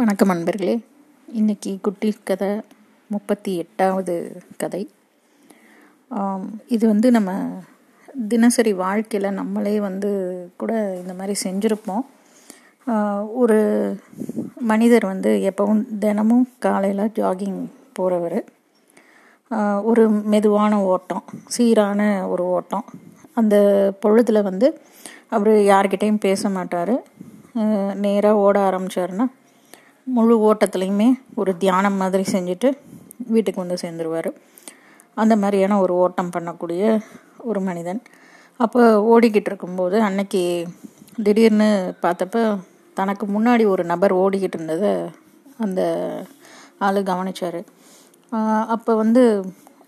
வணக்கம் அன்பர்களே. இன்னைக்கு குட்டி கதை முப்பத்தி எட்டாவது கதை. இது வந்து நம்ம தினசரி வாழ்க்கையில் நம்மளே வந்து கூட இந்த மாதிரி செஞ்சுருப்போம். ஒரு மனிதர் வந்து எப்பவும் தினமும் காலையில் ஜாகிங் போகிறவர் ஒரு மெதுவான ஓட்டம் சீரான ஒரு ஓட்டம். அந்த பொழுதில் வந்து அவர் யார்கிட்டயும் பேச மாட்டார். நேராக ஓட ஆரம்பிச்சாருன்னா முழு ஓட்டத்துலேயுமே ஒரு தியானம் மாதிரி செஞ்சுட்டு வீட்டுக்கு வந்து சேர்ந்துருவார். அந்த மாதிரியான ஒரு ஓட்டம் பண்ணக்கூடிய ஒரு மனிதன். அப்போ ஓடிக்கிட்டு இருக்கும்போது அன்னைக்கு திடீர்னு பார்த்தப்ப தனக்கு முன்னாடி ஒரு நபர் ஓடிக்கிட்டு இருந்ததை அந்த ஆள் கவனிச்சார். அப்போ வந்து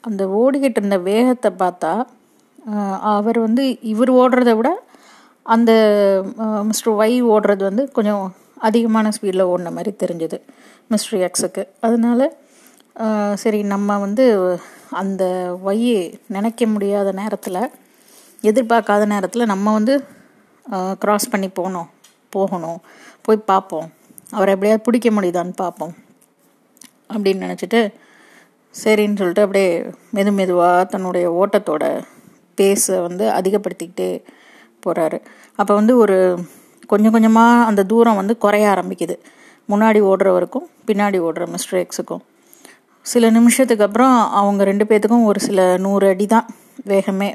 அந்த ஓடிக்கிட்டு இருந்த வேகத்தை பார்த்தா அவர் வந்து இவர் ஓடுறத விட அந்த மிஸ்டர் ஒய் ஓடுறது வந்து கொஞ்சம் அதிகமான ஸ்பீடில் ஓடின மாதிரி தெரிஞ்சுது மிஸ்ட்ரி எக்ஸுக்கு அதனால் சரி நம்ம வந்து அந்த ஒய்யை நினைக்க முடியாத நேரத்தில் எதிர்பார்க்காத நேரத்தில் நம்ம வந்து க்ராஸ் பண்ணி போகணும் போகணும் போய் பார்ப்போம். அவரை எப்படியாவது பிடிக்க முடியுதான்னு பார்ப்போம். அப்படின்னு நினச்சிட்டு சரின்னு சொல்லிட்டு அப்படியே மெது மெதுவாக தன்னுடைய ஓட்டத்தோட பேஸை வந்து அதிகப்படுத்திக்கிட்டே போகிறாரு அப்போ வந்து ஒரு கொஞ்சம் கொஞ்சமாக அந்த தூரம் வந்து குறைய ஆரம்பிக்குது. முன்னாடி ஓடுறவருக்கும் பின்னாடி ஓடுற மிஸ்டர் எக்ஸுக்கும் சில நிமிஷத்துக்கு அப்புறம் அவங்க ரெண்டு பேர்த்துக்கும் ஒரு சில நூறு அடி தான் வேகமே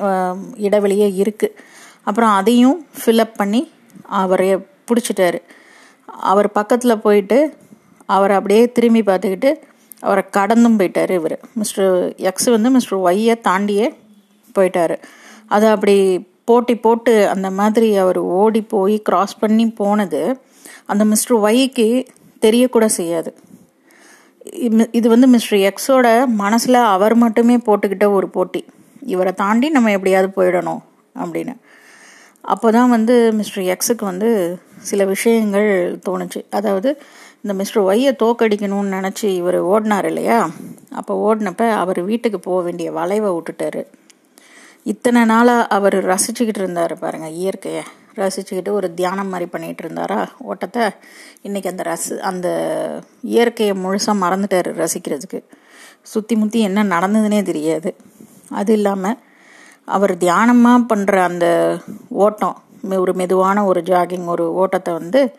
இடைவெளியே இருக்குது அப்புறம் அதையும் ஃபில்அப் பண்ணி அவரைய பிடிச்சிட்டாரு. அவர் பக்கத்தில் போயிட்டு அவரை அப்படியே திரும்பி பார்த்துக்கிட்டு அவரை கடந்தும் போயிட்டார் இவர். மிஸ்டர் எக்ஸ் வந்து மிஸ்டர் ஒய்யை தாண்டியே போயிட்டார். அதை அப்படி போட்டி போட்டு அந்த மாதிரி அவர் ஓடி போய் கிராஸ் பண்ணி போனது அந்த மிஸ்டர் ஒய்க்கு தெரியக்கூட செய்யாது. இது வந்து மிஸ்டர் எக்ஸோட மனசில் அவர் மட்டுமே போட்டுக்கிட்ட ஒரு போட்டி. இவரை தாண்டி நம்ம எப்படியாவது போயிடணும் அப்படின்னு. அப்போ தான் வந்து மிஸ்டர் எக்ஸுக்கு வந்து சில விஷயங்கள் தோணுச்சு. அதாவது இந்த மிஸ்டர் ஒய்யை தோக்கடிக்கணும்னு நினச்சி இவர் ஓடினார் இல்லையா? அப்போ ஓடினப்ப அவர் வீட்டுக்கு போக வேண்டிய வளைவை விட்டுட்டாரு. இத்தனை நாளாக அவர் ரசிச்சுக்கிட்டு இருந்தார் பாருங்க இயற்கையை. ரசிச்சுக்கிட்டு ஒரு தியானம் மாதிரி பண்ணிட்டு இருந்தாரா? ஓட்டத்தை இன்னைக்கு அந்த ரசி அந்த இயற்கையை முழுசாக மறந்துட்டார் ரசிக்கிறதுக்கு. சுற்றி முற்றி என்ன நடந்ததுன்னே தெரியாது. அது இல்லாமல் அவர் தியானமாக பண்ணுற அந்த ஓட்டம் மெ- ஒரு மெதுவான ஒரு ஜாகிங் ஒரு ஓட்டத்தை வந்து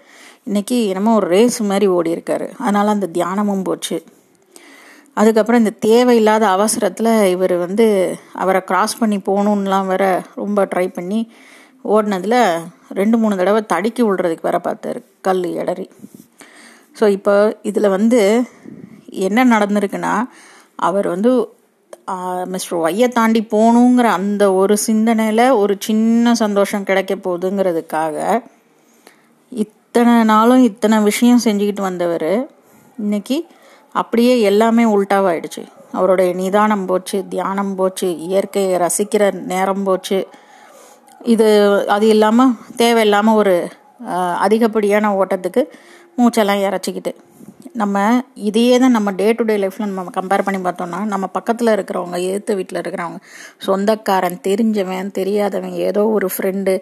இன்னைக்கு என்னமோ ஒரு ரேஸ் மாதிரி ஓடி இருக்காரு அதனால அந்த தியானமும் போச்சு. அதுக்கப்புறம் இந்த தேவையில்லாத அவசரத்தில் இவர் வந்து அவரை கிராஸ் பண்ணி போகணுன்னுலாம் வேற ரொம்ப ட்ரை பண்ணி ஓடினதில் ரெண்டு மூணு தடவை தடுக்கி விடுறதுக்கு வேற பார்த்தாரு கல் இடறி ஸோ இப்போ இதில் வந்து என்ன நடந்திருக்குன்னா அவர் வந்து மிஸ்டர் ஒய்யை தாண்டி போகணுங்கிற அந்த ஒரு சிந்தனையில் ஒரு சின்ன சந்தோஷம் கிடைக்க போகுதுங்கிறதுக்காக இத்தனை நாளும் இத்தனை விஷயம் செஞ்சுக்கிட்டு வந்தவர். இன்னைக்கு அப்படியே எல்லாமே உள்டாவாயிடுச்சு அவருடைய நிதானம் போச்சு தியானம் போச்சு இயற்கையை ரசிக்கிற நேரம் போச்சு. இது அது இல்லாமல் தேவையில்லாமல் ஒரு அதிகப்படியான ஓட்டத்துக்கு மூச்செல்லாம் இறச்சிக்கிட்டு. நம்ம இதையே தான் நம்ம டே டு டே லைஃப்பில் நம்ம கம்பேர் பண்ணி பார்த்தோம்னா நம்ம பக்கத்தில் இருக்கிறவங்க எதிர்த்த வீட்டில் இருக்கிறவங்க சொந்தக்காரன் தெரிஞ்சவன் தெரியாதவன் ஏதோ ஒரு ஃப்ரெண்டு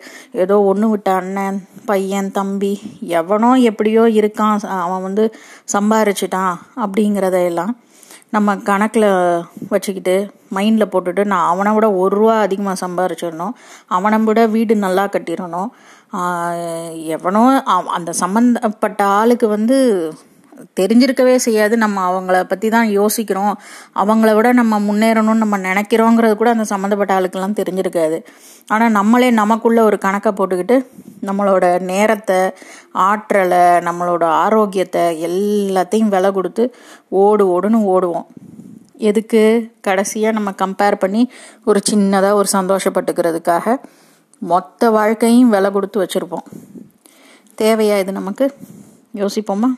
ஏதோ ஒன்று விட்ட அண்ணன் பையன் தம்பி எவனோ எப்படியோ இருக்கான் அவன் வந்து சம்பாரிச்சிட்டான் அப்படிங்கிறதையெல்லாம் நம்ம கணக்கில் வச்சுக்கிட்டு மைண்டில் போட்டுட்டு நான் அவனை விட ஒரு ரூபா அதிகமாக சம்பாரிச்சிடணும் அவனை விட வீடு நல்லா கட்டிடணும். எவனோ அவ- அந்த சம்மந்தப்பட்ட ஆளுக்கு வந்து தெரிஞ்சிருக்கவே செய்யாது. நம்ம அவங்கள பற்றி தான் யோசிக்கிறோம். அவங்கள விட நம்ம முன்னேறணும்னு நம்ம நினைக்கிறோங்கிறது கூட அந்த சம்மந்தப்பட்ட ஆளுக்கெல்லாம் தெரிஞ்சிருக்காது. ஆனால் நம்மளே நமக்குள்ள ஒரு கணக்கை போட்டுக்கிட்டு நம்மளோட நேரத்தை ஆற்றலை நம்மளோட ஆரோக்கியத்தை எல்லாத்தையும் விலை கொடுத்து ஓடு ஓடுன்னு ஓடுவோம். எதுக்கு கடைசியாக நம்ம கம்பேர் பண்ணி ஒரு சின்னதாக ஒரு சந்தோஷப்பட்டுக்கிறதுக்காக மொத்த வாழ்க்கையும் விலை கொடுத்து வச்சுருப்போம். தேவையா இது நமக்கு? யோசிப்போமா?